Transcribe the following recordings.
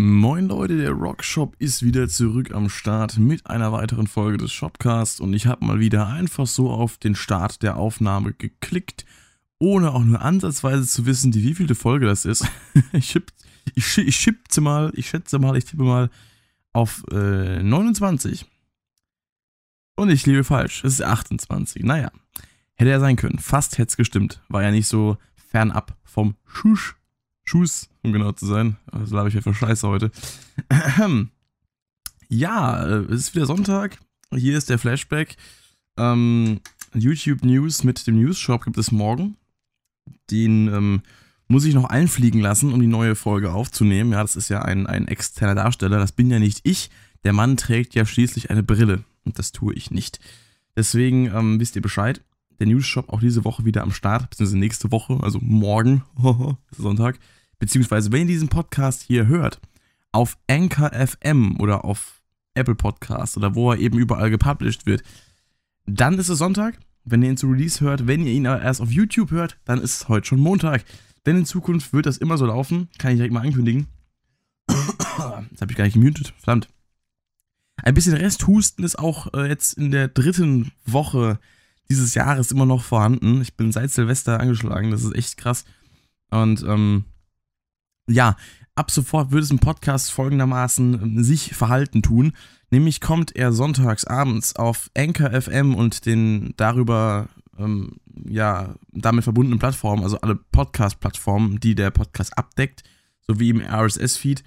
Moin Leute, der Rockshop ist wieder zurück am Start mit einer weiteren Folge des Shopcasts und ich habe mal wieder einfach so auf den Start der Aufnahme geklickt, ohne auch nur ansatzweise zu wissen, die wievielte Folge das ist. ich, schipp, ich, ich schätze mal, ich schätze mal, ich tippe mal auf äh, 29. Und ich liebe falsch, es ist 28. Naja, hätte er sein können. Fast hätte es gestimmt. War ja nicht so fernab vom Schusch Schuss, um genau zu sein. Also habe ich ja für Scheiße heute. ja, äh, es ist wieder Sonntag. Hier ist der Flashback. Ähm, YouTube News mit dem News Shop gibt es morgen. Den ähm, muss ich noch einfliegen lassen, um die neue Folge aufzunehmen. Ja, das ist ja ein, ein externer Darsteller. Das bin ja nicht ich. Der Mann trägt ja schließlich eine Brille. Und das tue ich nicht. Deswegen ähm, wisst ihr Bescheid. Der News Shop auch diese Woche wieder am Start, beziehungsweise nächste Woche, also morgen, Sonntag beziehungsweise wenn ihr diesen Podcast hier hört, auf Anchor FM oder auf Apple Podcast oder wo er eben überall gepublished wird, dann ist es Sonntag. Wenn ihr ihn zu Release hört, wenn ihr ihn erst auf YouTube hört, dann ist es heute schon Montag. Denn in Zukunft wird das immer so laufen. Kann ich direkt mal ankündigen. Jetzt habe ich gar nicht gemutet. Verdammt. Ein bisschen Resthusten ist auch äh, jetzt in der dritten Woche dieses Jahres immer noch vorhanden. Ich bin seit Silvester angeschlagen. Das ist echt krass. Und ähm, ja, ab sofort wird es im Podcast folgendermaßen ähm, sich verhalten tun. Nämlich kommt er sonntags abends auf Anchor FM und den darüber, ähm, ja, damit verbundenen Plattformen, also alle Podcast-Plattformen, die der Podcast abdeckt, sowie im RSS-Feed.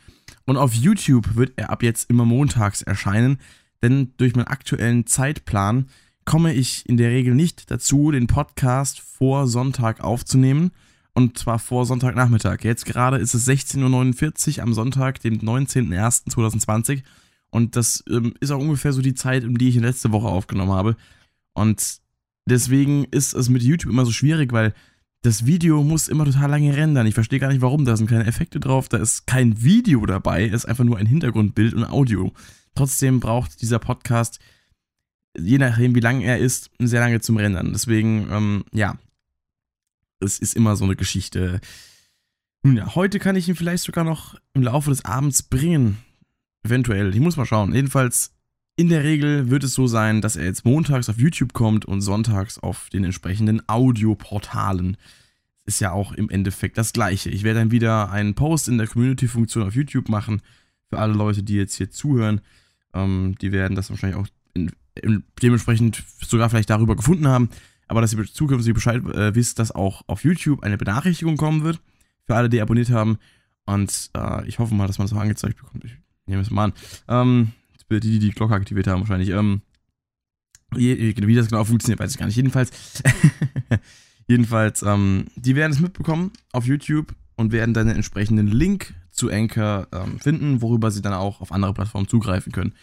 Und auf YouTube wird er ab jetzt immer montags erscheinen, denn durch meinen aktuellen Zeitplan komme ich in der Regel nicht dazu, den Podcast vor Sonntag aufzunehmen und zwar vor Sonntagnachmittag. Jetzt gerade ist es 16.49 Uhr am Sonntag, dem 19.01.2020 und das ähm, ist auch ungefähr so die Zeit, um die ich letzte Woche aufgenommen habe. Und deswegen ist es mit YouTube immer so schwierig, weil das Video muss immer total lange rendern. Ich verstehe gar nicht warum. Da sind keine Effekte drauf, da ist kein Video dabei, es ist einfach nur ein Hintergrundbild und Audio. Trotzdem braucht dieser Podcast, je nachdem wie lang er ist, sehr lange zum Rendern. Deswegen, ähm, ja, es ist immer so eine Geschichte. Nun ja, heute kann ich ihn vielleicht sogar noch im Laufe des Abends bringen. Eventuell. Ich muss mal schauen. Jedenfalls, in der Regel wird es so sein, dass er jetzt montags auf YouTube kommt und sonntags auf den entsprechenden Audioportalen. Ist ja auch im Endeffekt das gleiche. Ich werde dann wieder einen Post in der Community-Funktion auf YouTube machen. Für alle Leute, die jetzt hier zuhören. Ähm, die werden das wahrscheinlich auch in, in, dementsprechend sogar vielleicht darüber gefunden haben aber dass ihr zukünftig Bescheid äh, wisst, dass auch auf YouTube eine Benachrichtigung kommen wird, für alle, die abonniert haben. Und äh, ich hoffe mal, dass man das auch angezeigt bekommt. Ich nehme es mal an. Ähm, die, die die Glocke aktiviert haben, wahrscheinlich. Ähm, wie das genau funktioniert, weiß ich gar nicht. Jedenfalls, jedenfalls, ähm, die werden es mitbekommen auf YouTube und werden dann den entsprechenden Link zu Anchor ähm, finden, worüber sie dann auch auf andere Plattformen zugreifen können.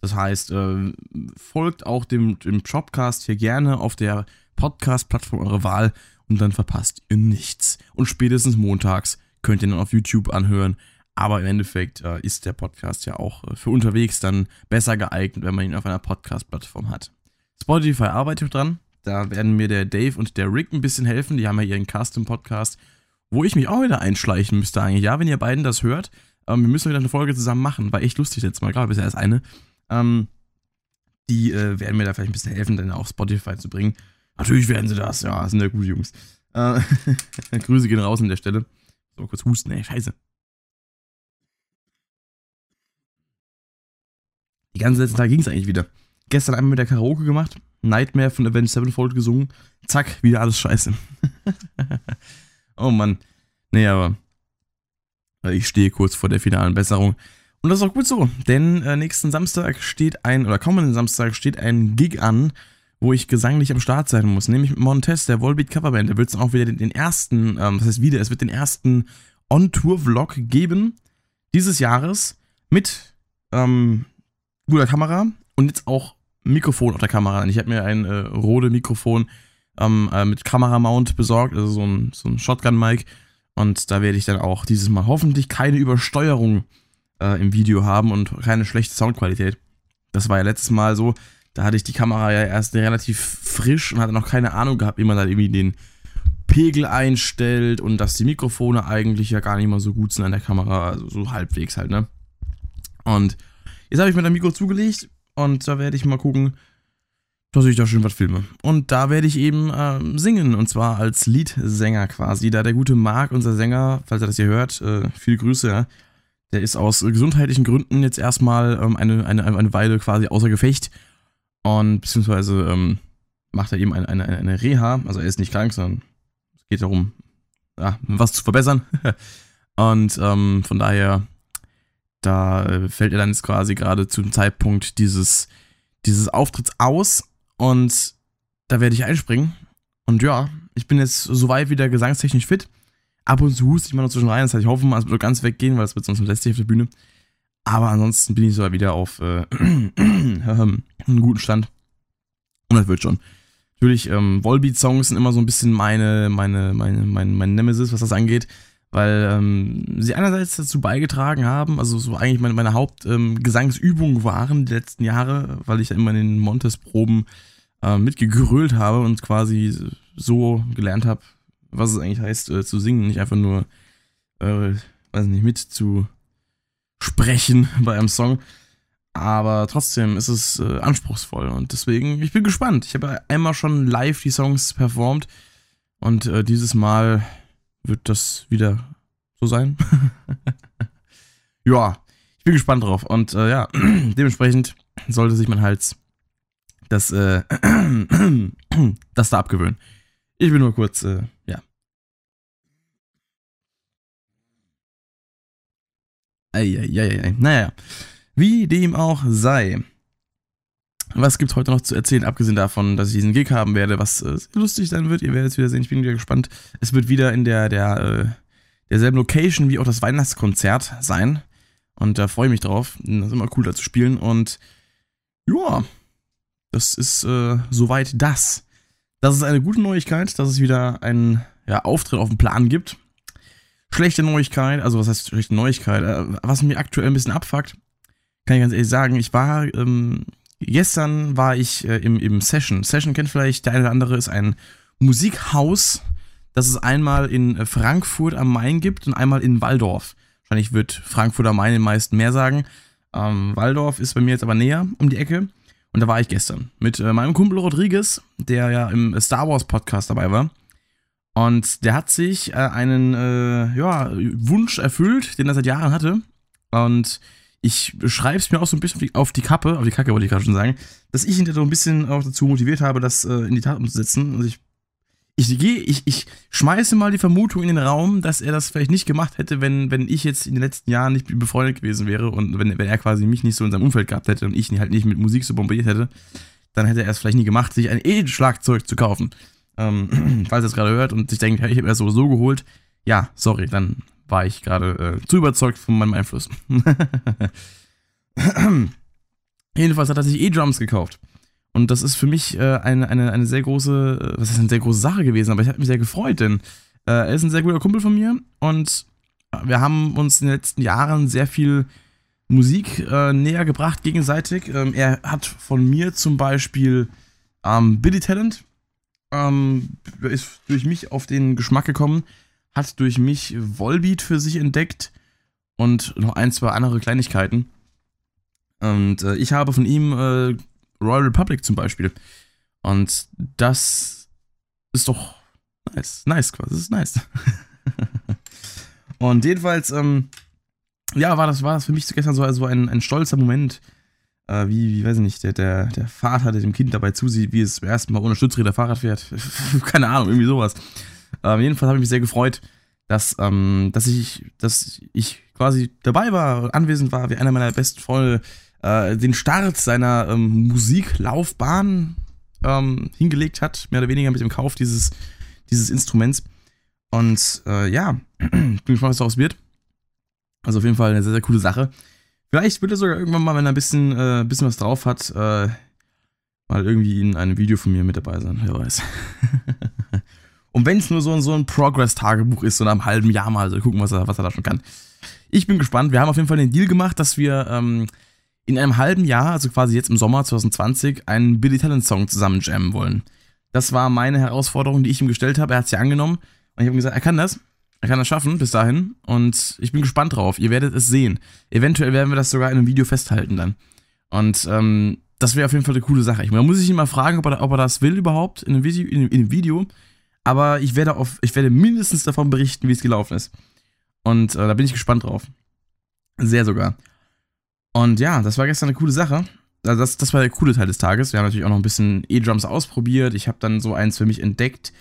Das heißt, äh, folgt auch dem, dem Shopcast hier gerne auf der Podcast-Plattform eurer Wahl und dann verpasst ihr nichts. Und spätestens montags könnt ihr dann auf YouTube anhören. Aber im Endeffekt äh, ist der Podcast ja auch äh, für unterwegs dann besser geeignet, wenn man ihn auf einer Podcast-Plattform hat. Spotify arbeitet dran. Da werden mir der Dave und der Rick ein bisschen helfen. Die haben ja ihren Custom-Podcast, wo ich mich auch wieder einschleichen müsste eigentlich. Ja, wenn ihr beiden das hört, ähm, wir müssen wieder eine Folge zusammen machen. War echt lustig jetzt mal, gerade bisher erst eine. Ähm, die äh, werden mir da vielleicht ein bisschen helfen, dann auf Spotify zu bringen. Natürlich werden sie das, ja, sind ja gute Jungs. Äh, Grüße gehen raus an der Stelle. So, kurz husten, ey, scheiße. Die ganzen letzten Tage ging es eigentlich wieder. Gestern einmal mit der Karaoke gemacht, Nightmare von Avenged Sevenfold gesungen, zack, wieder alles scheiße. oh Mann. Nee, aber ich stehe kurz vor der finalen Besserung. Und das ist auch gut so, denn äh, nächsten Samstag steht ein, oder kommenden Samstag steht ein Gig an, wo ich gesanglich am Start sein muss, nämlich mit Montes, der Volbeat Coverband. Da wird es auch wieder den, den ersten, ähm, was heißt wieder, es wird den ersten On-Tour-Vlog geben dieses Jahres mit ähm, guter Kamera und jetzt auch Mikrofon auf der Kamera. Ich habe mir ein äh, Rode Mikrofon ähm, äh, mit Kameramount besorgt, also so ein, so ein Shotgun-Mic. Und da werde ich dann auch dieses Mal hoffentlich keine Übersteuerung äh, im Video haben und keine schlechte Soundqualität. Das war ja letztes Mal so. Da hatte ich die Kamera ja erst relativ frisch und hatte noch keine Ahnung gehabt, wie man da irgendwie den Pegel einstellt und dass die Mikrofone eigentlich ja gar nicht mal so gut sind an der Kamera, also so halbwegs halt, ne? Und jetzt habe ich mir das Mikro zugelegt und da werde ich mal gucken, dass ich da schön was filme. Und da werde ich eben äh, singen und zwar als Liedsänger quasi, da der gute Marc, unser Sänger, falls er das hier hört, äh, viele Grüße, ja, der ist aus gesundheitlichen Gründen jetzt erstmal ähm, eine, eine, eine Weile quasi außer Gefecht und beziehungsweise ähm, macht er eben eine, eine, eine Reha, also er ist nicht krank, sondern es geht darum, ja, was zu verbessern. und ähm, von daher, da äh, fällt er dann jetzt quasi gerade zu dem Zeitpunkt dieses, dieses Auftritts aus und da werde ich einspringen. Und ja, ich bin jetzt soweit wieder gesangstechnisch fit. Ab und zu huste ich mal noch zwischen rein. Das heißt, ich hoffe mal, es wird ganz weggehen, weil es wird sonst lästig auf der Bühne. Aber ansonsten bin ich so wieder auf äh, einem guten Stand. Und das wird schon. Natürlich, ähm, Volbeat-Songs sind immer so ein bisschen meine, meine, meine, mein, mein Nemesis, was das angeht, weil ähm, sie einerseits dazu beigetragen haben, also so eigentlich meine, meine Hauptgesangsübungen ähm, waren die letzten Jahre, weil ich ja immer in den Montes-Proben äh, mitgegrölt habe und quasi so gelernt habe, was es eigentlich heißt, äh, zu singen, nicht einfach nur, äh, weiß nicht, mit zu sprechen bei einem Song. Aber trotzdem ist es äh, anspruchsvoll und deswegen, ich bin gespannt. Ich habe einmal schon live die Songs performt und äh, dieses Mal wird das wieder so sein. ja, ich bin gespannt drauf und äh, ja, dementsprechend sollte sich mein Hals das, äh, das da abgewöhnen. Ich bin nur kurz, äh, ja. Eieiei. Naja. Wie dem auch sei. Was gibt's heute noch zu erzählen, abgesehen davon, dass ich diesen Gig haben werde, was äh, lustig sein wird. Ihr werdet es wieder sehen. Ich bin wieder gespannt. Es wird wieder in der, der, äh, derselben Location wie auch das Weihnachtskonzert sein. Und da freue ich mich drauf. Das ist immer cool, da zu spielen. Und ja, das ist äh, soweit das. Das ist eine gute Neuigkeit, dass es wieder einen ja, Auftritt auf dem Plan gibt. Schlechte Neuigkeit, also was heißt schlechte Neuigkeit? Äh, was mir aktuell ein bisschen abfuckt, kann ich ganz ehrlich sagen, ich war, ähm, gestern war ich äh, im, im Session. Session kennt vielleicht der eine oder andere, ist ein Musikhaus, das es einmal in äh, Frankfurt am Main gibt und einmal in Waldorf. Wahrscheinlich wird Frankfurt am Main den meisten mehr sagen. Ähm, Waldorf ist bei mir jetzt aber näher um die Ecke. Und da war ich gestern mit äh, meinem Kumpel Rodriguez, der ja im Star Wars Podcast dabei war. Und der hat sich äh, einen äh, ja, Wunsch erfüllt, den er seit Jahren hatte. Und ich schreibe es mir auch so ein bisschen auf die, Kappe, auf die Kacke wollte ich gerade schon sagen, dass ich ihn da so ein bisschen auch dazu motiviert habe, das äh, in die Tat umzusetzen. Also ich, ich gehe, ich, ich schmeiße mal die Vermutung in den Raum, dass er das vielleicht nicht gemacht hätte, wenn, wenn ich jetzt in den letzten Jahren nicht befreundet gewesen wäre und wenn, wenn er quasi mich nicht so in seinem Umfeld gehabt hätte und ich ihn halt nicht mit Musik so bombardiert hätte, dann hätte er es vielleicht nie gemacht, sich ein E-Schlagzeug zu kaufen. Ähm, falls er es gerade hört und sich denkt, ich habe er sowieso geholt, ja, sorry, dann war ich gerade äh, zu überzeugt von meinem Einfluss. Jedenfalls hat er sich E-Drums gekauft. Und das ist für mich äh, eine, eine, eine sehr große, äh, was ist eine sehr große Sache gewesen, aber ich habe mich sehr gefreut, denn äh, er ist ein sehr guter Kumpel von mir und wir haben uns in den letzten Jahren sehr viel Musik äh, näher gebracht gegenseitig. Ähm, er hat von mir zum Beispiel ähm, Billy Talent, ähm, ist durch mich auf den Geschmack gekommen, hat durch mich Volbeat für sich entdeckt und noch ein, zwei andere Kleinigkeiten. Und äh, ich habe von ihm äh, Royal Republic zum Beispiel. Und das ist doch nice. Nice quasi. Das ist nice. und jedenfalls, ähm, ja, war das, war das für mich gestern so also ein, ein stolzer Moment. Äh, wie, wie, weiß ich nicht, der, der, der Vater, der dem Kind dabei zusieht, wie es zum ersten Mal ohne Stützräder Fahrrad fährt. Keine Ahnung, irgendwie sowas. Ähm, jedenfalls habe ich mich sehr gefreut, dass, ähm, dass, ich, dass ich quasi dabei war, anwesend war, wie einer meiner besten Freunde äh, den Start seiner ähm, Musiklaufbahn ähm, hingelegt hat, mehr oder weniger mit dem Kauf dieses, dieses Instruments. Und äh, ja, bin gespannt, was daraus wird. Also auf jeden Fall eine sehr, sehr coole Sache. Vielleicht wird er sogar irgendwann mal, wenn er ein bisschen, äh, bisschen was drauf hat, äh, mal irgendwie in einem Video von mir mit dabei sein. Wer weiß. Und wenn es nur so, so ein Progress-Tagebuch ist, so nach einem halben Jahr mal, also gucken, was er, was er da schon kann. Ich bin gespannt. Wir haben auf jeden Fall den Deal gemacht, dass wir ähm, in einem halben Jahr, also quasi jetzt im Sommer 2020, einen Billy Talent Song zusammen jammen wollen. Das war meine Herausforderung, die ich ihm gestellt habe. Er hat sie angenommen. Und ich habe gesagt, er kann das. Er kann das schaffen bis dahin. Und ich bin gespannt drauf. Ihr werdet es sehen. Eventuell werden wir das sogar in einem Video festhalten dann. Und ähm, das wäre auf jeden Fall eine coole Sache. Ich, man muss sich ihn mal fragen, ob er, ob er das will überhaupt in einem Video. In, in einem Video. Aber ich werde, auf, ich werde mindestens davon berichten, wie es gelaufen ist. Und äh, da bin ich gespannt drauf. Sehr sogar. Und ja, das war gestern eine coole Sache. Also das, das war der coole Teil des Tages. Wir haben natürlich auch noch ein bisschen E-Drums ausprobiert. Ich habe dann so eins für mich entdeckt,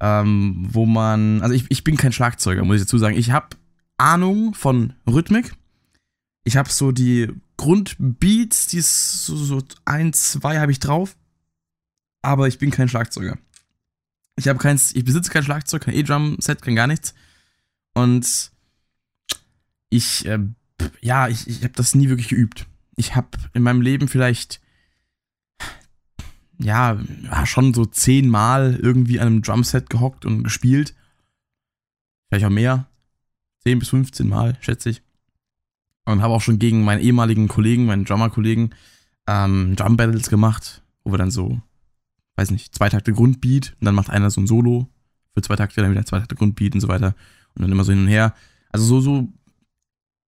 ähm, wo man. Also ich, ich bin kein Schlagzeuger, muss ich dazu sagen. Ich habe Ahnung von Rhythmik. Ich habe so die Grundbeats, die so, so ein, zwei habe ich drauf. Aber ich bin kein Schlagzeuger. Ich habe keins, ich besitze kein Schlagzeug, kein E-Drum-Set, kein gar nichts. Und ich, äh, ja, ich, ich habe das nie wirklich geübt. Ich habe in meinem Leben vielleicht, ja, schon so zehnmal irgendwie an einem Drumset gehockt und gespielt. Vielleicht auch mehr. Zehn bis 15 Mal, schätze ich. Und habe auch schon gegen meinen ehemaligen Kollegen, meinen Drummer-Kollegen, ähm, Drum Battles gemacht, wo wir dann so weiß nicht, zwei Takte Grundbeat und dann macht einer so ein Solo für zwei Takte, dann wieder zwei Takte Grundbeat und so weiter und dann immer so hin und her. Also so, so,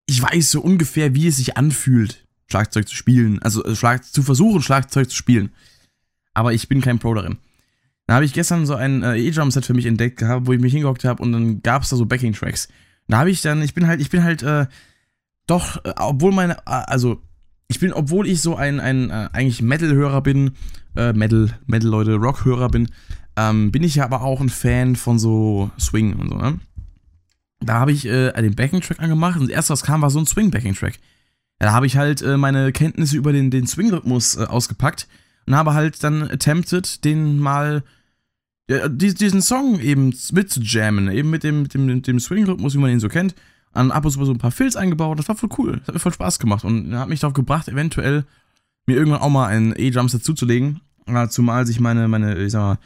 ich weiß so ungefähr, wie es sich anfühlt, Schlagzeug zu spielen, also äh, Schlag, zu versuchen, Schlagzeug zu spielen. Aber ich bin kein Pro darin. Da habe ich gestern so ein äh, E-Drum-Set für mich entdeckt gehabt, wo ich mich hingehockt habe und dann gab es da so Backing-Tracks. Da habe ich dann, ich bin halt, ich bin halt, äh, doch, äh, obwohl meine, äh, also ich bin, obwohl ich so ein, ein äh, eigentlich Metal-Hörer bin, äh, Metal, Metal-Leute, Rock-Hörer bin, ähm, bin ich ja aber auch ein Fan von so Swing und so, ne? Da habe ich äh, den Backing-Track angemacht und das erste, was kam, war so ein Swing-Backing-Track. Ja, da habe ich halt äh, meine Kenntnisse über den, den Swing-Rhythmus ausgepackt und habe halt dann attempted, den mal ja, diesen Song eben mitzujammen, eben mit dem, dem, dem Swing-Rhythmus, wie man ihn so kennt an ab und zu so ein paar Filz eingebaut. Das war voll cool. Das hat mir voll Spaß gemacht und hat mich darauf gebracht, eventuell mir irgendwann auch mal einen E-Drums dazuzulegen. Zumal sich meine, meine, ich sag mal,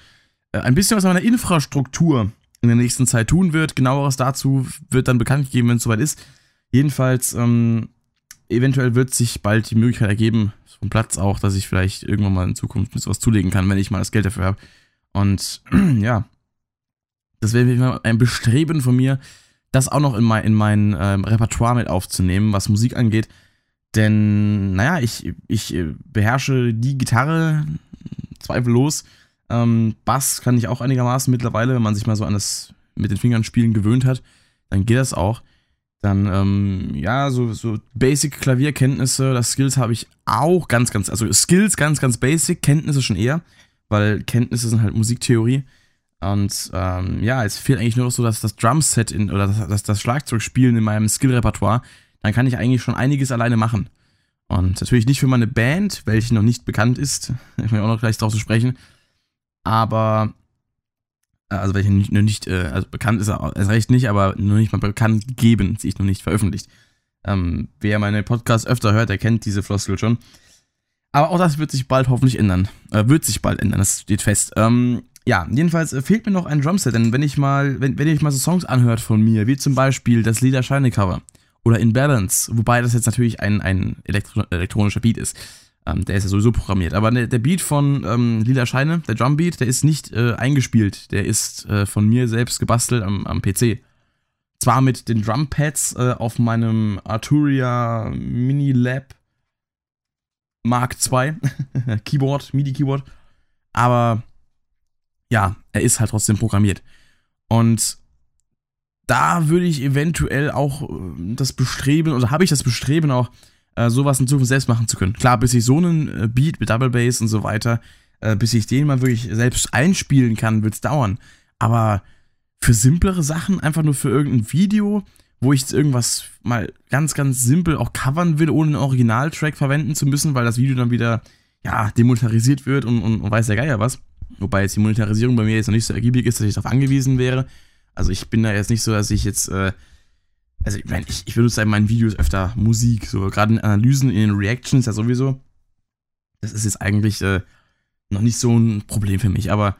äh, ein bisschen was an meiner Infrastruktur in der nächsten Zeit tun wird. Genaueres dazu wird dann bekannt gegeben, wenn es soweit ist. Jedenfalls, ähm, eventuell wird sich bald die Möglichkeit ergeben, vom Platz auch, dass ich vielleicht irgendwann mal in Zukunft sowas zulegen kann, wenn ich mal das Geld dafür habe. Und ja, das wäre ein Bestreben von mir, das auch noch in mein, in mein ähm, Repertoire mit aufzunehmen, was Musik angeht. Denn, naja, ich, ich äh, beherrsche die Gitarre zweifellos. Ähm, Bass kann ich auch einigermaßen mittlerweile, wenn man sich mal so an das mit den Fingern spielen gewöhnt hat, dann geht das auch. Dann, ähm, ja, so, so Basic Klavierkenntnisse, das Skills habe ich auch ganz, ganz, also Skills ganz, ganz basic, Kenntnisse schon eher, weil Kenntnisse sind halt Musiktheorie. Und ähm, ja, es fehlt eigentlich nur noch so, dass das Drumset in, oder das, das, das Schlagzeugspielen in meinem Skill-Repertoire, dann kann ich eigentlich schon einiges alleine machen. Und natürlich nicht für meine Band, welche noch nicht bekannt ist, ich will auch noch gleich drauf zu sprechen, aber, also welche nicht, nicht, äh, also bekannt ist er erst recht nicht, aber noch nicht mal bekannt gegeben, sie ist noch nicht veröffentlicht. Ähm, wer meine Podcasts öfter hört, der kennt diese Floskel schon. Aber auch das wird sich bald hoffentlich ändern. Äh, wird sich bald ändern, das steht fest. Ähm, ja, jedenfalls äh, fehlt mir noch ein Drumset, denn wenn ich mal, wenn, wenn ich mal so Songs anhört von mir, wie zum Beispiel das Lila Shine Cover oder In Balance, wobei das jetzt natürlich ein, ein elektro elektronischer Beat ist. Ähm, der ist ja sowieso programmiert. Aber ne, der Beat von ähm, Lila Scheine, der Drumbeat, der ist nicht äh, eingespielt. Der ist äh, von mir selbst gebastelt am, am PC. Zwar mit den Drumpads äh, auf meinem Arturia Mini Lab Mark II Keyboard, MIDI-Keyboard. Aber ja, er ist halt trotzdem programmiert. Und da würde ich eventuell auch äh, das Bestreben, oder habe ich das Bestreben auch, äh, sowas in Zukunft selbst machen zu können. Klar, bis ich so einen äh, Beat mit Double Bass und so weiter, bis ich den mal wirklich selbst einspielen kann, wird es dauern. Aber für simplere Sachen, einfach nur für irgendein Video, wo ich irgendwas mal ganz, ganz simpel auch covern will, ohne einen Originaltrack verwenden zu müssen, weil das Video dann wieder, ja, demonetarisiert wird und, und, und weiß der Geier was. Wobei jetzt die Monetarisierung bei mir jetzt noch nicht so ergiebig ist, dass ich darauf angewiesen wäre. Also ich bin da jetzt nicht so, dass ich jetzt, äh, also ich meine, ich, ich benutze in meinen Videos öfter Musik, so gerade in Analysen, in den Reactions ja sowieso. Das ist jetzt eigentlich äh, noch nicht so ein Problem für mich, aber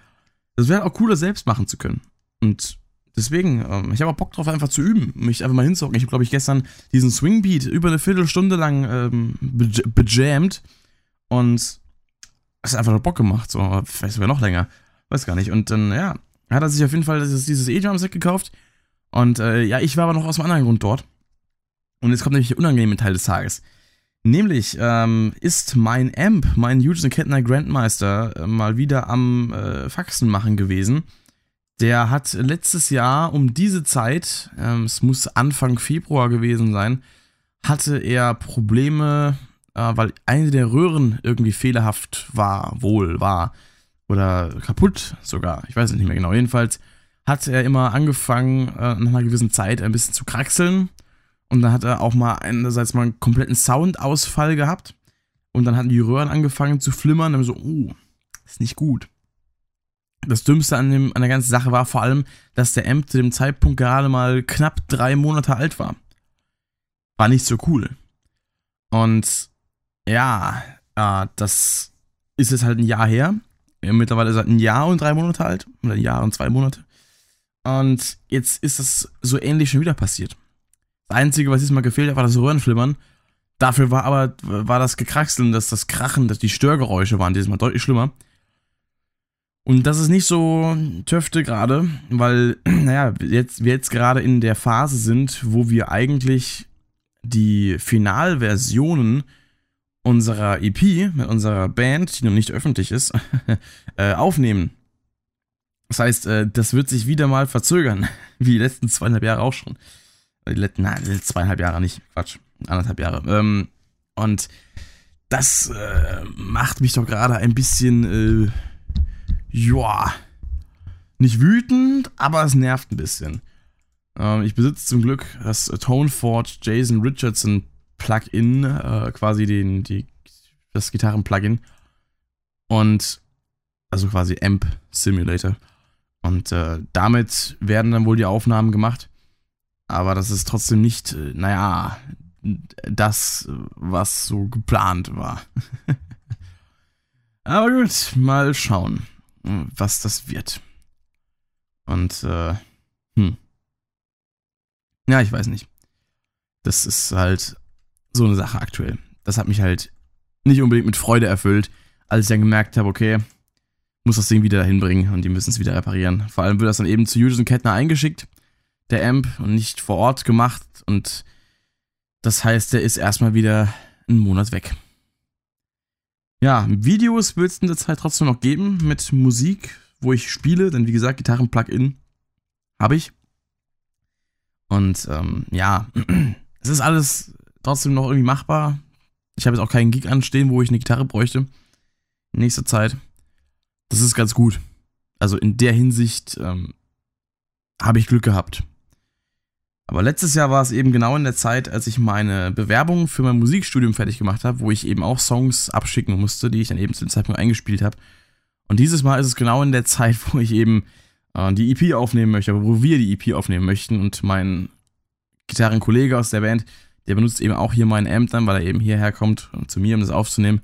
das wäre auch cooler, selbst machen zu können. Und deswegen, ähm, ich habe auch Bock drauf, einfach zu üben, mich einfach mal hinzocken. Ich habe, glaube ich, gestern diesen Swingbeat über eine Viertelstunde lang ähm, bejammt und es hat einfach Bock gemacht, so, vielleicht sogar noch länger. Weiß gar nicht. Und dann, ja, hat er sich auf jeden Fall dieses, dieses E-Drum-Set gekauft. Und äh, ja, ich war aber noch aus einem anderen Grund dort. Und jetzt kommt nämlich der unangenehme Teil des Tages. Nämlich ähm, ist mein Amp, mein Eugene Kettner Grandmeister, äh, mal wieder am äh, Faxen machen gewesen. Der hat letztes Jahr um diese Zeit, ähm, es muss Anfang Februar gewesen sein, hatte er Probleme, äh, weil eine der Röhren irgendwie fehlerhaft war, wohl war. Oder kaputt sogar. Ich weiß es nicht mehr genau. Jedenfalls hat er immer angefangen, äh, nach einer gewissen Zeit ein bisschen zu kraxeln. Und dann hat er auch mal einerseits mal einen kompletten Soundausfall gehabt. Und dann hatten die Röhren angefangen zu flimmern. Und dann so, oh, ist nicht gut. Das Dümmste an, dem, an der ganzen Sache war vor allem, dass der Amp zu dem Zeitpunkt gerade mal knapp drei Monate alt war. War nicht so cool. Und ja, äh, das ist jetzt halt ein Jahr her. Mittlerweile ist er ein Jahr und drei Monate alt. Oder ein Jahr und zwei Monate. Und jetzt ist das so ähnlich schon wieder passiert. Das Einzige, was diesmal gefehlt hat, war das Röhrenflimmern. Dafür war aber war das Gekraxeln, das, das Krachen, das, die Störgeräusche waren diesmal deutlich schlimmer. Und das ist nicht so töfte gerade, weil, naja, jetzt, wir jetzt gerade in der Phase sind, wo wir eigentlich die Finalversionen unserer EP mit unserer Band, die noch nicht öffentlich ist, äh, aufnehmen. Das heißt, äh, das wird sich wieder mal verzögern, wie die letzten zweieinhalb Jahre auch schon. Die letzten, nein, zweieinhalb Jahre nicht, Quatsch, anderthalb Jahre. Ähm, und das äh, macht mich doch gerade ein bisschen, äh, ja, nicht wütend, aber es nervt ein bisschen. Ähm, ich besitze zum Glück das Toneforge Jason Richardson Plugin, äh, quasi den, die, das Gitarren-Plugin. Und also quasi Amp Simulator. Und äh, damit werden dann wohl die Aufnahmen gemacht. Aber das ist trotzdem nicht, äh, naja, das, was so geplant war. Aber gut, mal schauen, was das wird. Und, äh, hm. Ja, ich weiß nicht. Das ist halt so eine Sache aktuell. Das hat mich halt nicht unbedingt mit Freude erfüllt, als ich dann gemerkt habe, okay, muss das Ding wieder dahin bringen und die müssen es wieder reparieren. Vor allem wird das dann eben zu Julius und Kettner eingeschickt, der Amp, und nicht vor Ort gemacht. Und das heißt, der ist erstmal wieder einen Monat weg. Ja, Videos wird es in der Zeit trotzdem noch geben mit Musik, wo ich spiele, denn wie gesagt, Gitarren-Plugin habe ich. Und ähm, ja, es ist alles trotzdem noch irgendwie machbar. Ich habe jetzt auch keinen Gig anstehen, wo ich eine Gitarre bräuchte. In nächster Zeit. Das ist ganz gut. Also in der Hinsicht ähm, habe ich Glück gehabt. Aber letztes Jahr war es eben genau in der Zeit, als ich meine Bewerbung für mein Musikstudium fertig gemacht habe, wo ich eben auch Songs abschicken musste, die ich dann eben zu dem Zeitpunkt eingespielt habe. Und dieses Mal ist es genau in der Zeit, wo ich eben äh, die EP aufnehmen möchte, wo wir die EP aufnehmen möchten und mein Gitarrenkollege aus der Band, der benutzt eben auch hier meinen Amp dann, weil er eben hierher kommt zu mir, um das aufzunehmen.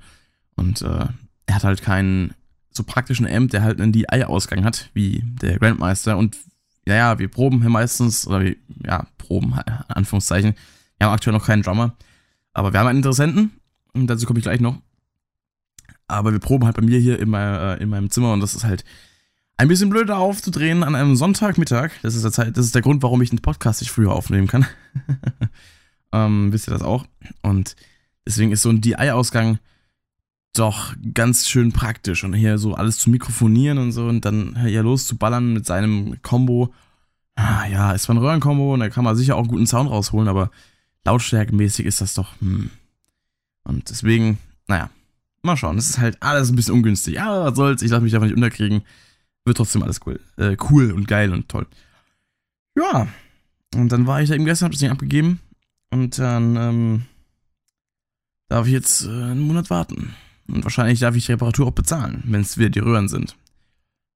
Und äh, er hat halt keinen so praktischen Amp, der halt einen DI-Ausgang hat, wie der Grandmeister. Und ja, ja, wir proben hier meistens, oder wir, ja, proben, Anführungszeichen. Wir haben aktuell noch keinen Drummer. Aber wir haben einen Interessenten, und dazu komme ich gleich noch. Aber wir proben halt bei mir hier in, mein, äh, in meinem Zimmer und das ist halt ein bisschen blöder aufzudrehen an einem Sonntagmittag. Das ist der, Zeit, das ist der Grund, warum ich den Podcast nicht früher aufnehmen kann. ähm, wisst ihr das auch? Und deswegen ist so ein DI-Ausgang doch ganz schön praktisch. Und hier so alles zu mikrofonieren und so und dann hier loszuballern mit seinem Combo. Ah, ja, ist zwar ein Röhrenkombo und da kann man sicher auch einen guten Sound rausholen, aber lautstärkemäßig ist das doch. Hm. Und deswegen, naja, mal schauen. Das ist halt alles ein bisschen ungünstig. Ja, was soll's, ich lasse mich davon nicht unterkriegen. Wird trotzdem alles cool. Äh, cool und geil und toll. Ja. Und dann war ich da eben gestern, hab das Ding abgegeben. Und dann ähm, darf ich jetzt äh, einen Monat warten. Und wahrscheinlich darf ich die Reparatur auch bezahlen, wenn es wieder die Röhren sind.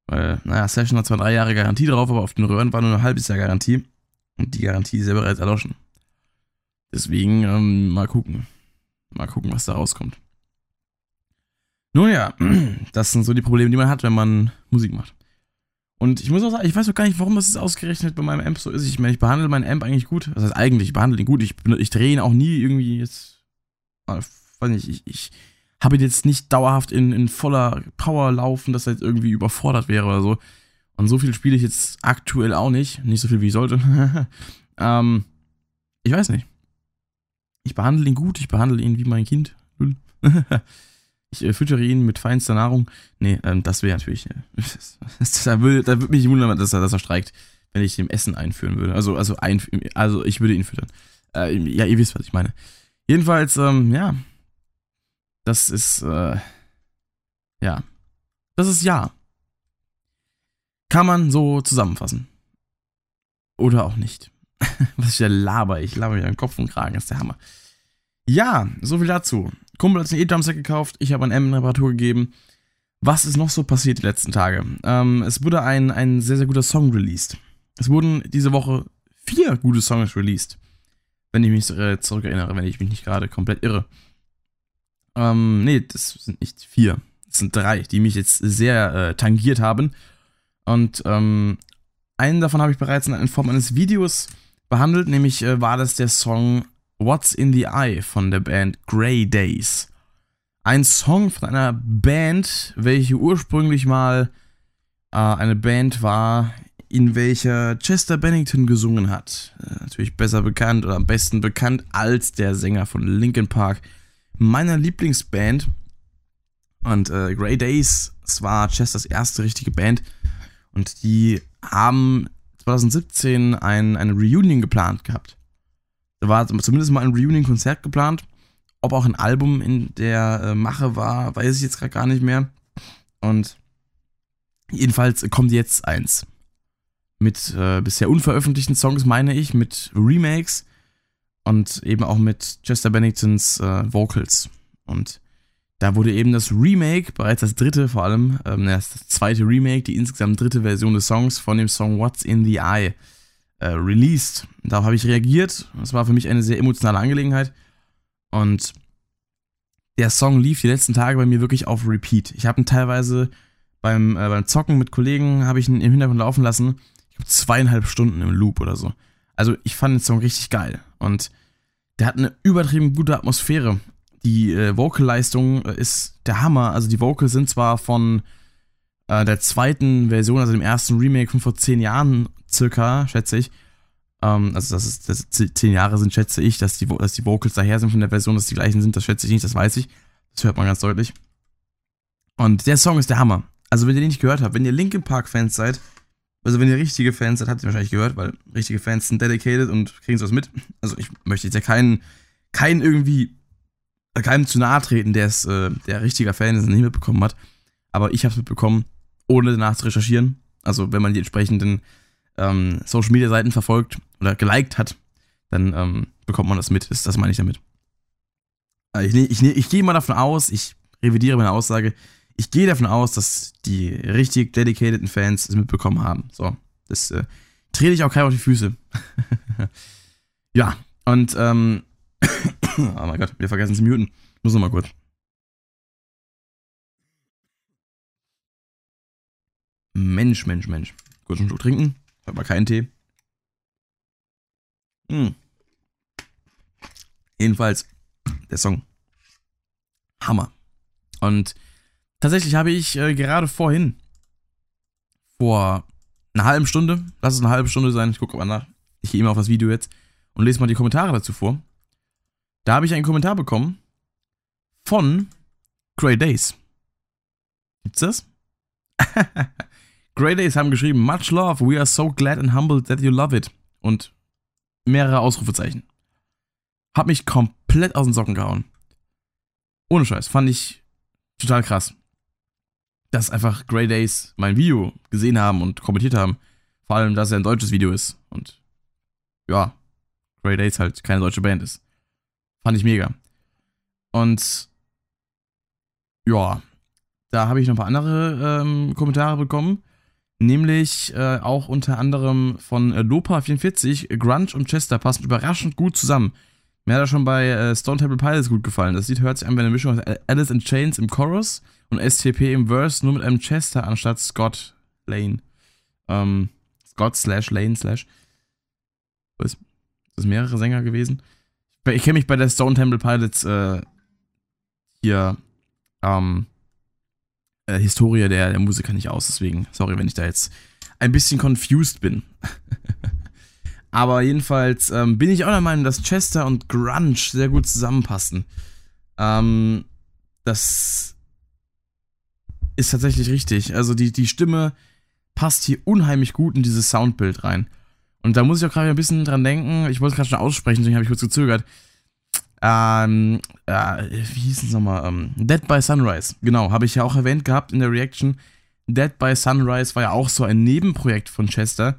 Weil, naja, Session hat zwar drei Jahre Garantie drauf, aber auf den Röhren war nur ein halbes Jahr Garantie. Und die Garantie ist ja bereits erloschen. Deswegen, ähm, mal gucken. Mal gucken, was da rauskommt. Nun ja, das sind so die Probleme, die man hat, wenn man Musik macht. Und ich muss auch sagen, ich weiß auch gar nicht, warum das ausgerechnet bei meinem Amp so ist. Ich meine, ich behandle meinen Amp eigentlich gut. Das heißt eigentlich, ich behandle ihn gut. Ich, ich drehe ihn auch nie irgendwie jetzt. Weiß nicht, ich, ich habe jetzt nicht dauerhaft in, in voller Power laufen, dass er jetzt irgendwie überfordert wäre oder so. Und so viel spiele ich jetzt aktuell auch nicht. Nicht so viel, wie ich sollte. ähm, ich weiß nicht. Ich behandle ihn gut, ich behandle ihn wie mein Kind. ich äh, füttere ihn mit feinster Nahrung. Nee, ähm, das wäre natürlich. Äh, da würde würd mich wundern, dass er, dass er streikt, wenn ich ihm Essen einführen würde. Also, also, ein, also ich würde ihn füttern. Äh, ja, ihr wisst, was ich meine. Jedenfalls, ähm, ja. Das ist, äh, ja. Das ist ja. Kann man so zusammenfassen. Oder auch nicht. Was ich da laber. Ich laber mir den Kopf und Kragen. Das ist der Hammer. Ja, so viel dazu. Kumpel hat sich einen E-Drumset gekauft. Ich habe ein M in Reparatur gegeben. Was ist noch so passiert die letzten Tage? Ähm, es wurde ein, ein sehr, sehr guter Song released. Es wurden diese Woche vier gute Songs released. Wenn ich mich äh, zurückerinnere, wenn ich mich nicht gerade komplett irre. Ähm, nee, das sind nicht vier. Das sind drei, die mich jetzt sehr äh, tangiert haben. Und ähm, einen davon habe ich bereits in Form eines Videos behandelt, nämlich äh, war das der Song What's in the Eye von der Band Grey Days. Ein Song von einer Band, welche ursprünglich mal äh, eine Band war, in welcher Chester Bennington gesungen hat. Äh, natürlich besser bekannt oder am besten bekannt als der Sänger von Linkin Park, meiner Lieblingsband. Und äh, Grey Days, es war Chesters erste richtige Band. Und die haben 2017 ein, eine Reunion geplant gehabt. Da war zumindest mal ein Reunion-Konzert geplant. Ob auch ein Album in der äh, Mache war, weiß ich jetzt gerade gar nicht mehr. Und jedenfalls kommt jetzt eins. Mit äh, bisher unveröffentlichten Songs, meine ich, mit Remakes und eben auch mit Chester Benningtons äh, Vocals. Und da wurde eben das Remake, bereits das dritte vor allem, ähm, das zweite Remake, die insgesamt dritte Version des Songs von dem Song What's in the Eye äh, released. Darauf habe ich reagiert. Das war für mich eine sehr emotionale Angelegenheit. Und der Song lief die letzten Tage bei mir wirklich auf Repeat. Ich habe ihn teilweise beim, äh, beim Zocken mit Kollegen, habe ich ihn im Hintergrund laufen lassen. Ich glaube zweieinhalb Stunden im Loop oder so. Also ich fand den Song richtig geil. Und der hat eine übertrieben gute Atmosphäre die äh, Vocal-Leistung äh, ist der Hammer. Also die Vocals sind zwar von äh, der zweiten Version, also dem ersten Remake von vor zehn Jahren circa, schätze ich. Ähm, also das ist das zehn Jahre sind, schätze ich, dass die, dass die Vocals daher sind von der Version, dass die gleichen sind, das schätze ich nicht, das weiß ich. Das hört man ganz deutlich. Und der Song ist der Hammer. Also wenn ihr den nicht gehört habt, wenn ihr Linkin Park Fans seid, also wenn ihr richtige Fans seid, habt ihr wahrscheinlich gehört, weil richtige Fans sind dedicated und kriegen sowas mit. Also ich möchte jetzt ja keinen, keinen irgendwie keinem zu nahe treten, der es, äh, der richtiger Fan ist und nicht mitbekommen hat. Aber ich habe es mitbekommen, ohne danach zu recherchieren. Also wenn man die entsprechenden ähm, Social Media Seiten verfolgt oder geliked hat, dann ähm, bekommt man das mit. Das, meine ich damit. Äh, ich, ich, ich gehe mal davon aus, ich revidiere meine Aussage, ich gehe davon aus, dass die richtig dedicateden Fans es mitbekommen haben. So, das äh, trete ich auch keinem auf die Füße. ja, und ähm, oh mein Gott, wir vergessen zu muten. Muss noch mal kurz. Mensch, Mensch, Mensch. Kurz einen Schluck trinken. Habe mal keinen Tee. Hm. Jedenfalls, der Song. Hammer. Und tatsächlich habe ich äh, gerade vorhin, vor einer halben Stunde, lass es eine halbe Stunde sein, ich gucke mal nach, ich gehe immer auf das Video jetzt und lese mal die Kommentare dazu vor. Da habe ich einen Kommentar bekommen von Grey Days. Gibt's das? Grey Days haben geschrieben, much love, we are so glad and humbled that you love it. Und mehrere Ausrufezeichen. Hab mich komplett aus den Socken gehauen. Ohne Scheiß, fand ich total krass. Dass einfach Grey Days mein Video gesehen haben und kommentiert haben. Vor allem, dass er ein deutsches Video ist. Und ja, Grey Days halt keine deutsche Band ist. Fand ich mega. Und ja, da habe ich noch ein paar andere ähm, Kommentare bekommen. Nämlich äh, auch unter anderem von äh, Lopa44, Grunge und Chester passen überraschend gut zusammen. Mir hat er schon bei äh, Stone Temple Pilots gut gefallen. Das Lied hört sich an wie eine Mischung aus Alice in Chains im Chorus und STP im Verse, nur mit einem Chester anstatt Scott Lane. Ähm, Scott slash Lane slash. Was? Ist das mehrere Sänger gewesen? ich kenne mich bei der Stone Temple Pilots äh, hier ähm, äh, Historie der, der Musiker nicht aus. Deswegen, sorry, wenn ich da jetzt ein bisschen confused bin. Aber jedenfalls ähm, bin ich auch der Meinung, dass Chester und Grunge sehr gut zusammenpassen. Ähm, das ist tatsächlich richtig. Also die, die Stimme passt hier unheimlich gut in dieses Soundbild rein. Und da muss ich auch gerade ein bisschen dran denken. Ich wollte es gerade schon aussprechen, deswegen habe ich kurz gezögert. Ähm, äh, wie hieß es nochmal? Ähm, Dead by Sunrise. Genau, habe ich ja auch erwähnt gehabt in der Reaction. Dead by Sunrise war ja auch so ein Nebenprojekt von Chester.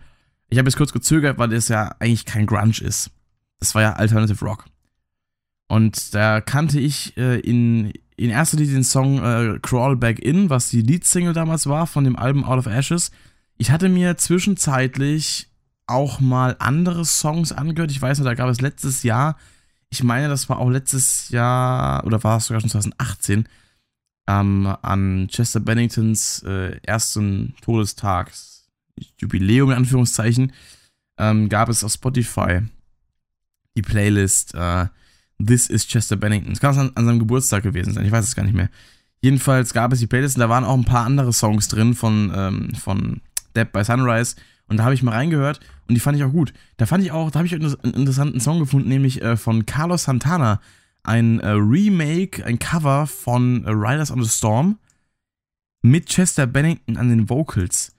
Ich habe jetzt kurz gezögert, weil das ja eigentlich kein Grunge ist. Das war ja Alternative Rock. Und da kannte ich äh, in, in erster Linie den Song äh, Crawl Back In, was die Leadsingle damals war von dem Album Out of Ashes. Ich hatte mir zwischenzeitlich auch mal andere Songs angehört. Ich weiß nicht, da gab es letztes Jahr, ich meine, das war auch letztes Jahr, oder war es sogar schon 2018, ähm, an Chester Benningtons äh, ersten Todestags Jubiläum in Anführungszeichen, ähm, gab es auf Spotify die Playlist äh, This is Chester Bennington. Das kann an, an seinem Geburtstag gewesen sein, ich weiß es gar nicht mehr. Jedenfalls gab es die Playlist und da waren auch ein paar andere Songs drin von, ähm, von Dead by Sunrise. Und da habe ich mal reingehört und die fand ich auch gut. Da fand ich auch, da habe ich einen interessanten Song gefunden, nämlich äh, von Carlos Santana. Ein äh, Remake, ein Cover von äh, Riders on the Storm mit Chester Bennington an den Vocals.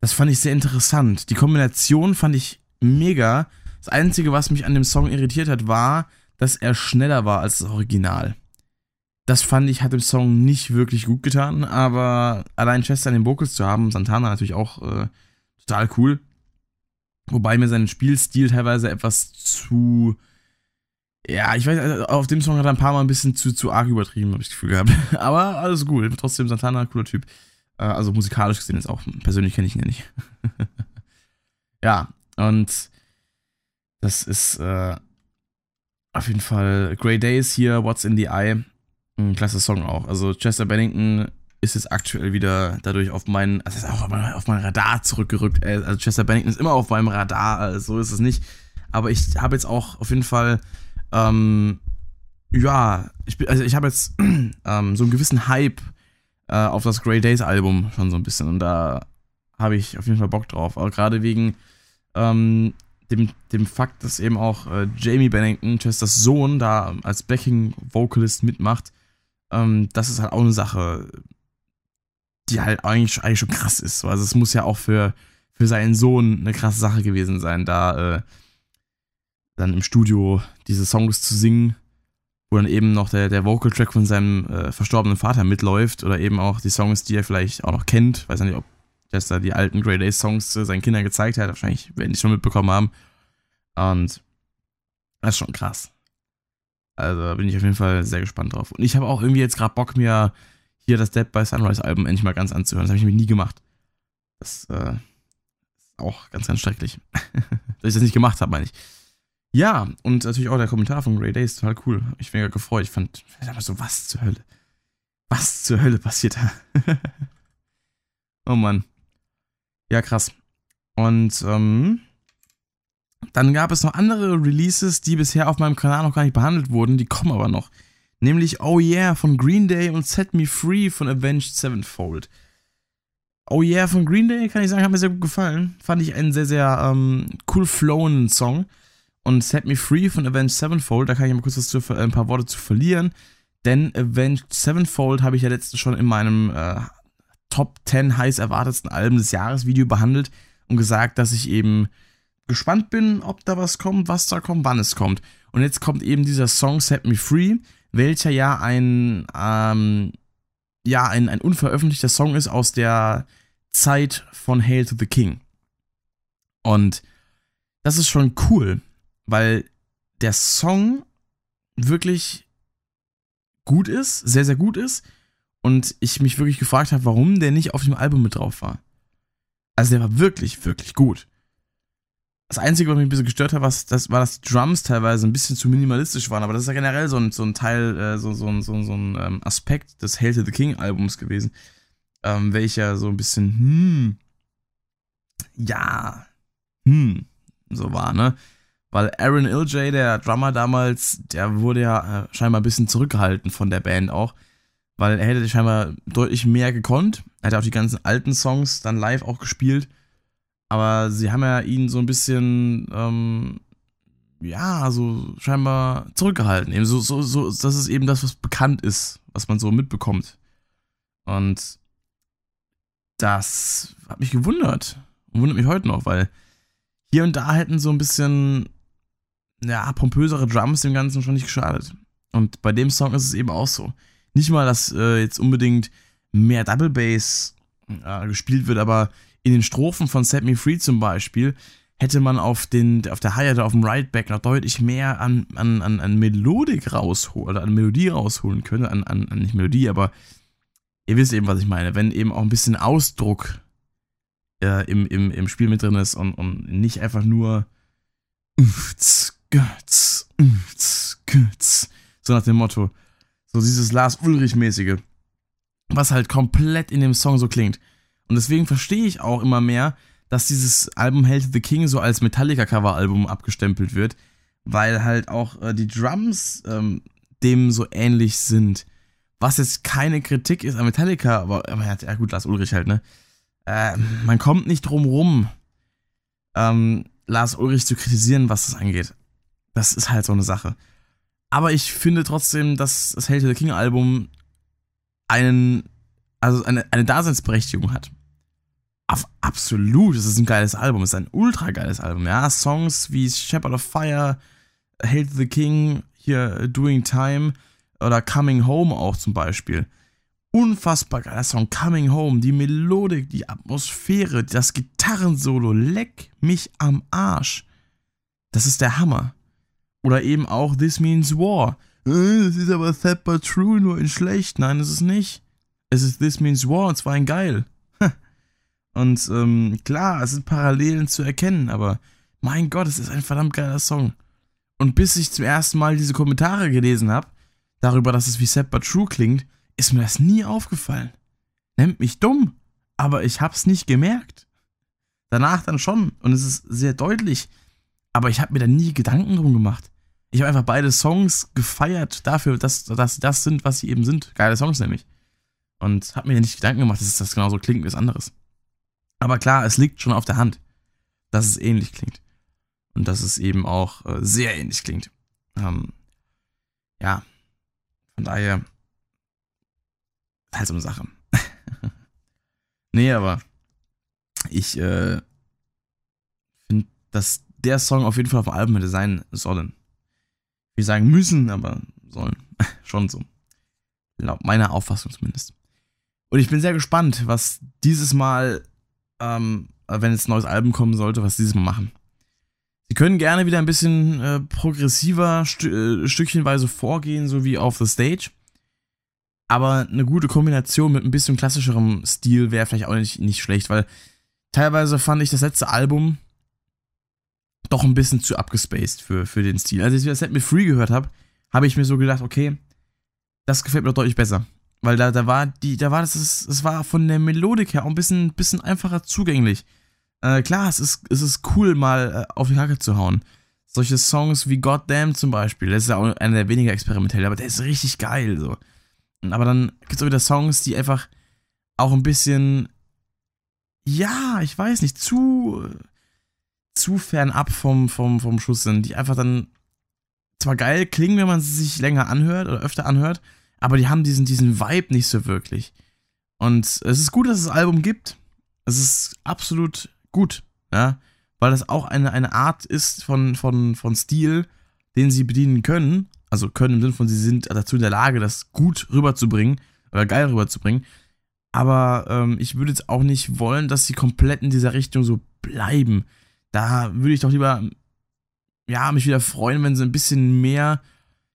Das fand ich sehr interessant. Die Kombination fand ich mega. Das Einzige, was mich an dem Song irritiert hat, war, dass er schneller war als das Original. Das fand ich, hat dem Song nicht wirklich gut getan, aber allein Chester an den Vocals zu haben, Santana natürlich auch äh, total cool. Wobei mir sein Spielstil teilweise etwas zu. Ja, ich weiß, also auf dem Song hat er ein paar Mal ein bisschen zu, zu arg übertrieben, habe ich das Gefühl gehabt. Aber alles gut. Trotzdem Santana, cooler Typ. Äh, also musikalisch gesehen ist auch. Persönlich kenne ich ihn ja nicht. ja, und das ist äh, auf jeden Fall Grey Days hier, What's in the Eye. Ein klasse Song auch. Also Chester Bennington ist jetzt aktuell wieder dadurch auf meinen, also auch auf mein, Radar zurückgerückt. Äh, also Chester Bennington ist immer auf meinem Radar, also so ist es nicht. Aber ich habe jetzt auch auf jeden Fall, ähm, ja, ich, also ich habe jetzt ähm, so einen gewissen Hype äh, auf das Grey Days Album schon so ein bisschen und da habe ich auf jeden Fall Bock drauf. Aber gerade wegen ähm, dem, dem Fakt, dass eben auch äh, Jamie Bennington, Chesters Sohn, da als Backing Vocalist mitmacht, ähm, das ist halt auch eine Sache, die halt eigentlich, eigentlich schon krass ist. Also es muss ja auch für, für seinen Sohn eine krasse Sache gewesen sein, da äh, dann im Studio diese Songs zu singen, wo dann eben noch der, der Vocal-Track von seinem äh, verstorbenen Vater mitläuft oder eben auch die Songs, die er vielleicht auch noch kennt. Weiß nicht, ob Jester die alten Grey Days Songs seinen Kindern gezeigt hat. Wahrscheinlich werden die schon mitbekommen haben. Und das ist schon krass. Also bin ich auf jeden Fall sehr gespannt drauf. Und ich habe auch irgendwie jetzt gerade Bock, mir hier das Dead by Sunrise Album endlich mal ganz anzuhören. Das habe ich nämlich nie gemacht. Das äh, ist auch ganz, ganz schrecklich. Dass ich das nicht gemacht habe, meine ich. Ja, und natürlich auch der Kommentar von Grey Days, total cool. Ich bin ja gefreut. Ich fand, dachte so, was zur Hölle? Was zur Hölle passiert da? oh Mann. Ja, krass. Und ähm, dann gab es noch andere Releases, die bisher auf meinem Kanal noch gar nicht behandelt wurden, die kommen aber noch. Nämlich Oh Yeah von Green Day und Set Me Free von Avenged Sevenfold. Oh Yeah von Green Day, kann ich sagen, hat mir sehr gut gefallen. Fand ich einen sehr, sehr ähm, cool flowenden Song. Und Set Me Free von Avenged Sevenfold, da kann ich mal kurz zu, äh, ein paar Worte zu verlieren. Denn Avenged Sevenfold habe ich ja letztens schon in meinem äh, Top 10 heiß erwartetsten Alben des Jahres Video behandelt und gesagt, dass ich eben gespannt bin, ob da was kommt, was da kommt, wann es kommt. Und jetzt kommt eben dieser Song Set Me Free, welcher ja ein, ähm, ja, ein, ein unveröffentlichter Song ist aus der Zeit von Hail to the King. Und das ist schon cool, weil der Song wirklich gut ist, sehr, sehr gut ist. Und ich mich wirklich gefragt habe, warum der nicht auf dem Album mit drauf war. Also der war wirklich, wirklich gut. Das Einzige, was mich ein bisschen gestört hat, was, das war, dass die Drums teilweise ein bisschen zu minimalistisch waren. Aber das ist ja generell so ein, so ein Teil, äh, so, so, so, so ein ähm, Aspekt des Hail to the King Albums gewesen. Ähm, welcher so ein bisschen, hm, ja, hm, so war, ne? Weil Aaron Iljay, der Drummer damals, der wurde ja äh, scheinbar ein bisschen zurückgehalten von der Band auch. Weil er hätte scheinbar deutlich mehr gekonnt. Er hat auch die ganzen alten Songs dann live auch gespielt. Aber sie haben ja ihn so ein bisschen, ähm, ja, so scheinbar zurückgehalten. Eben so, so, so, das ist eben das, was bekannt ist, was man so mitbekommt. Und das hat mich gewundert. Und wundert mich heute noch, weil hier und da hätten so ein bisschen, ja, pompösere Drums dem Ganzen schon nicht geschadet. Und bei dem Song ist es eben auch so. Nicht mal, dass äh, jetzt unbedingt mehr Double Bass äh, gespielt wird, aber in den Strophen von Set Me Free zum Beispiel hätte man auf, den, auf der Hi-Hat, auf dem Rideback noch deutlich mehr an, an, an, an Melodik rausholen, oder an Melodie rausholen können. An, an, an nicht Melodie, aber ihr wisst eben, was ich meine. Wenn eben auch ein bisschen Ausdruck äh, im, im, im Spiel mit drin ist und, und nicht einfach nur so nach dem Motto. So dieses Lars Ulrich-mäßige. Was halt komplett in dem Song so klingt. Und deswegen verstehe ich auch immer mehr, dass dieses Album Hail to the King so als Metallica-Cover-Album abgestempelt wird, weil halt auch äh, die Drums ähm, dem so ähnlich sind. Was jetzt keine Kritik ist an Metallica, aber, aber ja, gut, Lars Ulrich halt, ne? Äh, man kommt nicht drum rum, ähm, Lars Ulrich zu kritisieren, was das angeht. Das ist halt so eine Sache. Aber ich finde trotzdem, dass das Hail to the King Album einen, also eine, eine Daseinsberechtigung hat. Auf absolut, es ist ein geiles Album, es ist ein ultra geiles Album. Ja, Songs wie Shepherd of Fire, Hail to the King, hier Doing Time oder Coming Home auch zum Beispiel. Unfassbar geiler Song, Coming Home, die Melodik, die Atmosphäre, das Gitarrensolo, leck mich am Arsch. Das ist der Hammer. Oder eben auch This Means War. Äh, das ist aber sad but true, nur in schlecht. Nein, ist nicht. Es ist This Means War und zwar in geil. Und ähm, klar, es sind Parallelen zu erkennen, aber mein Gott, es ist ein verdammt geiler Song. Und bis ich zum ersten Mal diese Kommentare gelesen habe, darüber, dass es wie Sad but True klingt, ist mir das nie aufgefallen. Nennt mich dumm, aber ich hab's nicht gemerkt. Danach dann schon und es ist sehr deutlich, aber ich habe mir da nie Gedanken drum gemacht. Ich habe einfach beide Songs gefeiert dafür, dass, dass das sind, was sie eben sind. Geile Songs nämlich. Und habe mir nicht Gedanken gemacht, dass das genauso klingt wie was anderes. Aber klar, es liegt schon auf der Hand, dass es ähnlich klingt. Und dass es eben auch äh, sehr ähnlich klingt. Ähm, ja, von daher halt so eine Sache. nee, aber ich äh, finde, dass der Song auf jeden Fall auf dem Album hätte sein sollen. Wir sagen müssen, aber sollen. Schon so. Laut meiner Auffassung zumindest. Und ich bin sehr gespannt, was dieses Mal, ähm, wenn jetzt ein neues Album kommen sollte, was dieses Mal machen. Sie können gerne wieder ein bisschen äh, progressiver, st äh, stückchenweise vorgehen, so wie auf The Stage. Aber eine gute Kombination mit ein bisschen klassischerem Stil wäre vielleicht auch nicht, nicht schlecht, weil teilweise fand ich das letzte Album doch ein bisschen zu abgespaced für, für den Stil. Als ich das Set mit Free gehört habe, habe ich mir so gedacht, okay, das gefällt mir doch deutlich besser. Weil da, da war die, da war das, es war von der Melodik her auch ein bisschen, bisschen einfacher zugänglich. Äh, klar, es ist, es ist cool, mal äh, auf die Hacke zu hauen. Solche Songs wie Goddamn zum Beispiel, das ist ja auch einer der weniger experimentellen, aber der ist richtig geil, so. Aber dann gibt es auch wieder Songs, die einfach auch ein bisschen, ja, ich weiß nicht, zu, zu fernab vom, vom, vom Schuss sind, die einfach dann zwar geil klingen, wenn man sie sich länger anhört oder öfter anhört, aber die haben diesen, diesen Vibe nicht so wirklich. Und es ist gut, dass es das Album gibt. Es ist absolut gut, ja, weil das auch eine, eine Art ist von, von, von Stil, den sie bedienen können. Also können im Sinne von, sie sind dazu in der Lage, das gut rüberzubringen oder geil rüberzubringen. Aber ähm, ich würde jetzt auch nicht wollen, dass sie komplett in dieser Richtung so bleiben. Da würde ich doch lieber, ja, mich wieder freuen, wenn sie ein bisschen mehr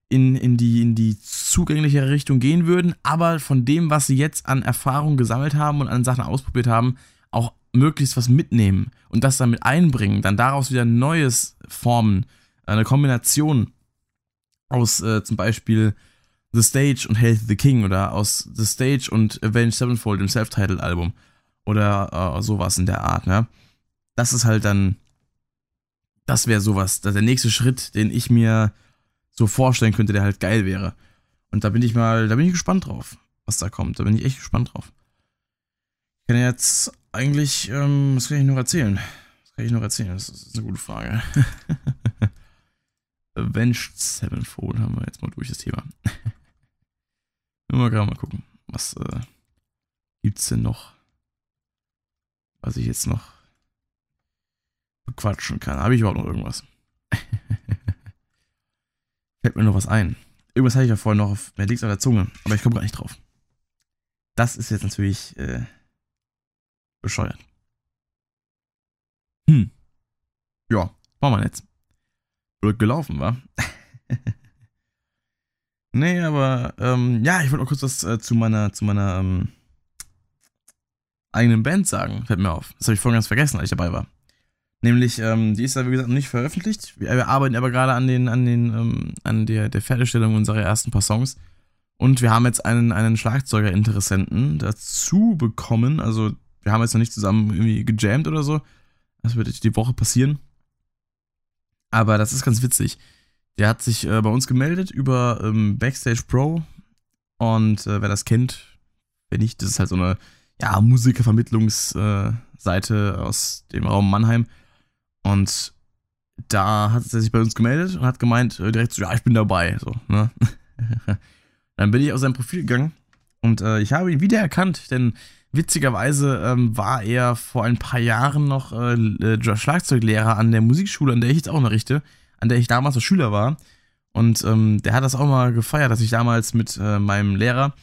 in, in, die, in die zugänglichere Richtung gehen würden, aber von dem, was sie jetzt an Erfahrung gesammelt haben und an Sachen ausprobiert haben, auch möglichst was mitnehmen und das dann mit einbringen, dann daraus wieder Neues formen, eine Kombination aus äh, zum Beispiel The Stage und Health the King oder aus The Stage und Avenged Sevenfold im Self-Titled-Album oder äh, sowas in der Art, ne? Das ist halt dann das wäre sowas, der nächste Schritt, den ich mir so vorstellen könnte, der halt geil wäre. Und da bin ich mal, da bin ich gespannt drauf. was da kommt. Da bin ich echt gespannt drauf. Ich kann jetzt eigentlich, ähm, was kann ich noch erzählen? Was kann ich noch erzählen? Das ist eine gute Frage. Avenged Sevenfold haben wir jetzt mal durch das Thema. Nur mal gerade mal gucken, was äh, gibt's denn noch, was ich jetzt noch bequatschen kann. Habe ich überhaupt noch irgendwas? Fällt mir noch was ein. Irgendwas hatte ich ja vorhin noch auf, mir liegt auf der Zunge, aber ich komme gar nicht drauf. Das ist jetzt natürlich äh, bescheuert. Hm. Ja, war mal jetzt. Blöd gelaufen, war. nee, aber ähm, ja, ich wollte noch kurz was äh, zu meiner, zu meiner ähm, eigenen Band sagen. Fällt mir auf. Das habe ich vorhin ganz vergessen, als ich dabei war. Nämlich, ähm, die ist ja wie gesagt noch nicht veröffentlicht. Wir, wir arbeiten aber gerade an den, an den, ähm, an der, der Fertigstellung unserer ersten paar Songs. Und wir haben jetzt einen, einen Schlagzeuger-Interessenten dazu bekommen. Also, wir haben jetzt noch nicht zusammen irgendwie gejammt oder so. Das wird die Woche passieren. Aber das ist ganz witzig. Der hat sich äh, bei uns gemeldet über ähm, Backstage Pro. Und äh, wer das kennt, wenn nicht, das ist halt so eine ja, Musikervermittlungsseite äh, aus dem Raum Mannheim. Und da hat er sich bei uns gemeldet und hat gemeint, äh, direkt so, ja, ich bin dabei. So, ne? Dann bin ich auf sein Profil gegangen und äh, ich habe ihn wiedererkannt, denn witzigerweise ähm, war er vor ein paar Jahren noch äh, äh Schlagzeuglehrer an der Musikschule, an der ich jetzt auch unterrichte, an der ich damals noch Schüler war. Und ähm, der hat das auch mal gefeiert, dass ich damals mit äh, meinem Lehrer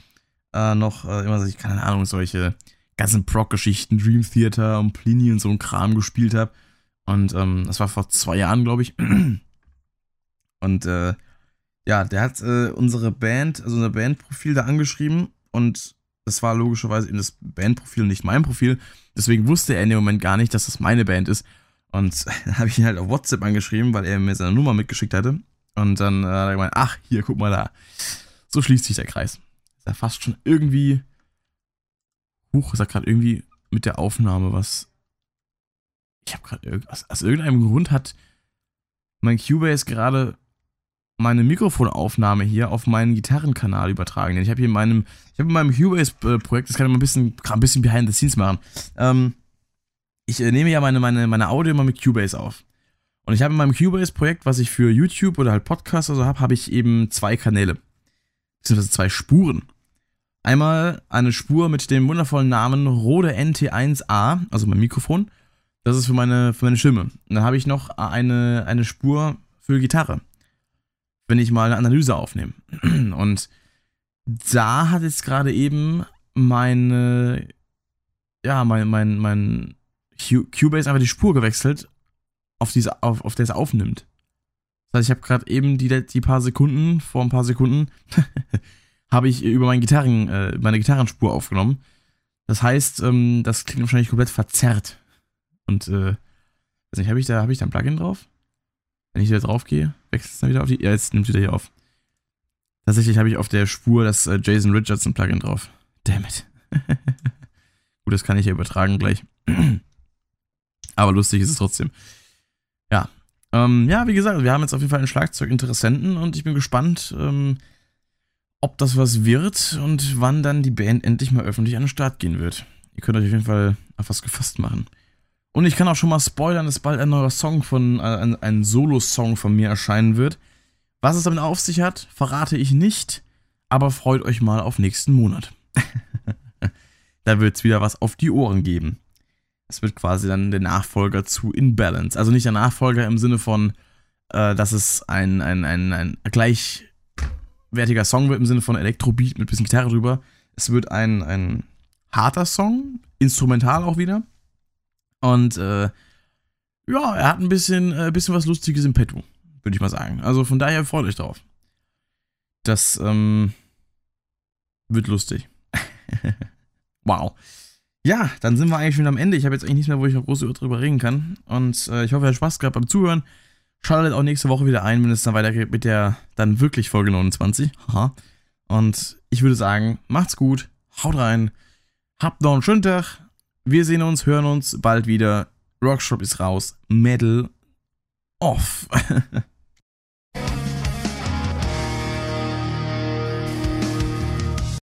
äh, noch immer, so, keine Ahnung, solche ganzen Proc-Geschichten, Dream Theater und Plini und so ein Kram gespielt habe. Und ähm, das war vor zwei Jahren, glaube ich. Und äh, ja, der hat äh, unsere Band, also unser Bandprofil da angeschrieben und das war logischerweise in das Bandprofil nicht mein Profil. Deswegen wusste er in dem Moment gar nicht, dass das meine Band ist. Und dann habe ich ihn halt auf WhatsApp angeschrieben, weil er mir seine Nummer mitgeschickt hatte. Und dann äh, hat er gemeint, ach, hier, guck mal da. So schließt sich der Kreis. Ist ja fast schon irgendwie. Huch, ist ja gerade irgendwie mit der Aufnahme was ich habe gerade aus, aus irgendeinem Grund hat mein Cubase gerade meine Mikrofonaufnahme hier auf meinen Gitarrenkanal übertragen. Denn ich habe hier in meinem, ich habe in meinem Cubase-Projekt, das kann ich mal ein bisschen, ein bisschen behind the scenes machen. Ähm, ich äh, nehme ja meine, meine, meine Audio immer mit Cubase auf. Und ich habe in meinem Cubase-Projekt, was ich für YouTube oder halt Podcasts oder so habe, habe ich eben zwei Kanäle. Beziehungsweise zwei Spuren. Einmal eine Spur mit dem wundervollen Namen Rode NT1A, also mein Mikrofon. Das ist für meine, für meine Stimme. Und dann habe ich noch eine, eine Spur für Gitarre. Wenn ich mal eine Analyse aufnehme. Und da hat jetzt gerade eben meine, ja, mein, mein, mein Cubase einfach die Spur gewechselt, auf, diese, auf, auf der es aufnimmt. Das heißt, ich habe gerade eben die, die paar Sekunden, vor ein paar Sekunden, habe ich über mein Gitarren, äh, meine Gitarrenspur aufgenommen. Das heißt, ähm, das klingt wahrscheinlich komplett verzerrt. Und, äh, weiß nicht, habe ich, da, hab ich da ein Plugin drauf? Wenn ich da drauf gehe, wechselt es dann wieder auf die. Ja, jetzt nimmt wieder hier auf. Tatsächlich habe ich auf der Spur das äh, Jason Richardson Plugin drauf. Damn it. Gut, das kann ich ja übertragen gleich. Aber lustig ist es trotzdem. Ja. Ähm, ja, wie gesagt, wir haben jetzt auf jeden Fall einen Schlagzeuginteressenten und ich bin gespannt, ähm, ob das was wird und wann dann die Band endlich mal öffentlich an den Start gehen wird. Ihr könnt euch auf jeden Fall auf was gefasst machen. Und ich kann auch schon mal spoilern, dass bald ein neuer Song von, äh, ein, ein Solo-Song von mir erscheinen wird. Was es damit auf sich hat, verrate ich nicht, aber freut euch mal auf nächsten Monat. da wird es wieder was auf die Ohren geben. Es wird quasi dann der Nachfolger zu In Balance. Also nicht der Nachfolger im Sinne von, äh, dass es ein, ein, ein, ein gleichwertiger Song wird, im Sinne von Elektrobeat mit bisschen Gitarre drüber. Es wird ein, ein harter Song, instrumental auch wieder und äh, ja, er hat ein bisschen, äh, bisschen was Lustiges im Petto, würde ich mal sagen. Also von daher freut euch drauf. Das ähm, wird lustig. wow. Ja, dann sind wir eigentlich schon am Ende. Ich habe jetzt eigentlich nichts mehr, wo ich noch groß drüber reden kann. Und äh, ich hoffe, ihr habt Spaß gehabt beim Zuhören. Schaltet auch nächste Woche wieder ein, wenn es dann weitergeht mit der dann wirklich Folge 29. Haha. Und ich würde sagen, macht's gut, haut rein, habt noch einen schönen Tag wir sehen uns, hören uns bald wieder. Rockshop ist raus. Metal off.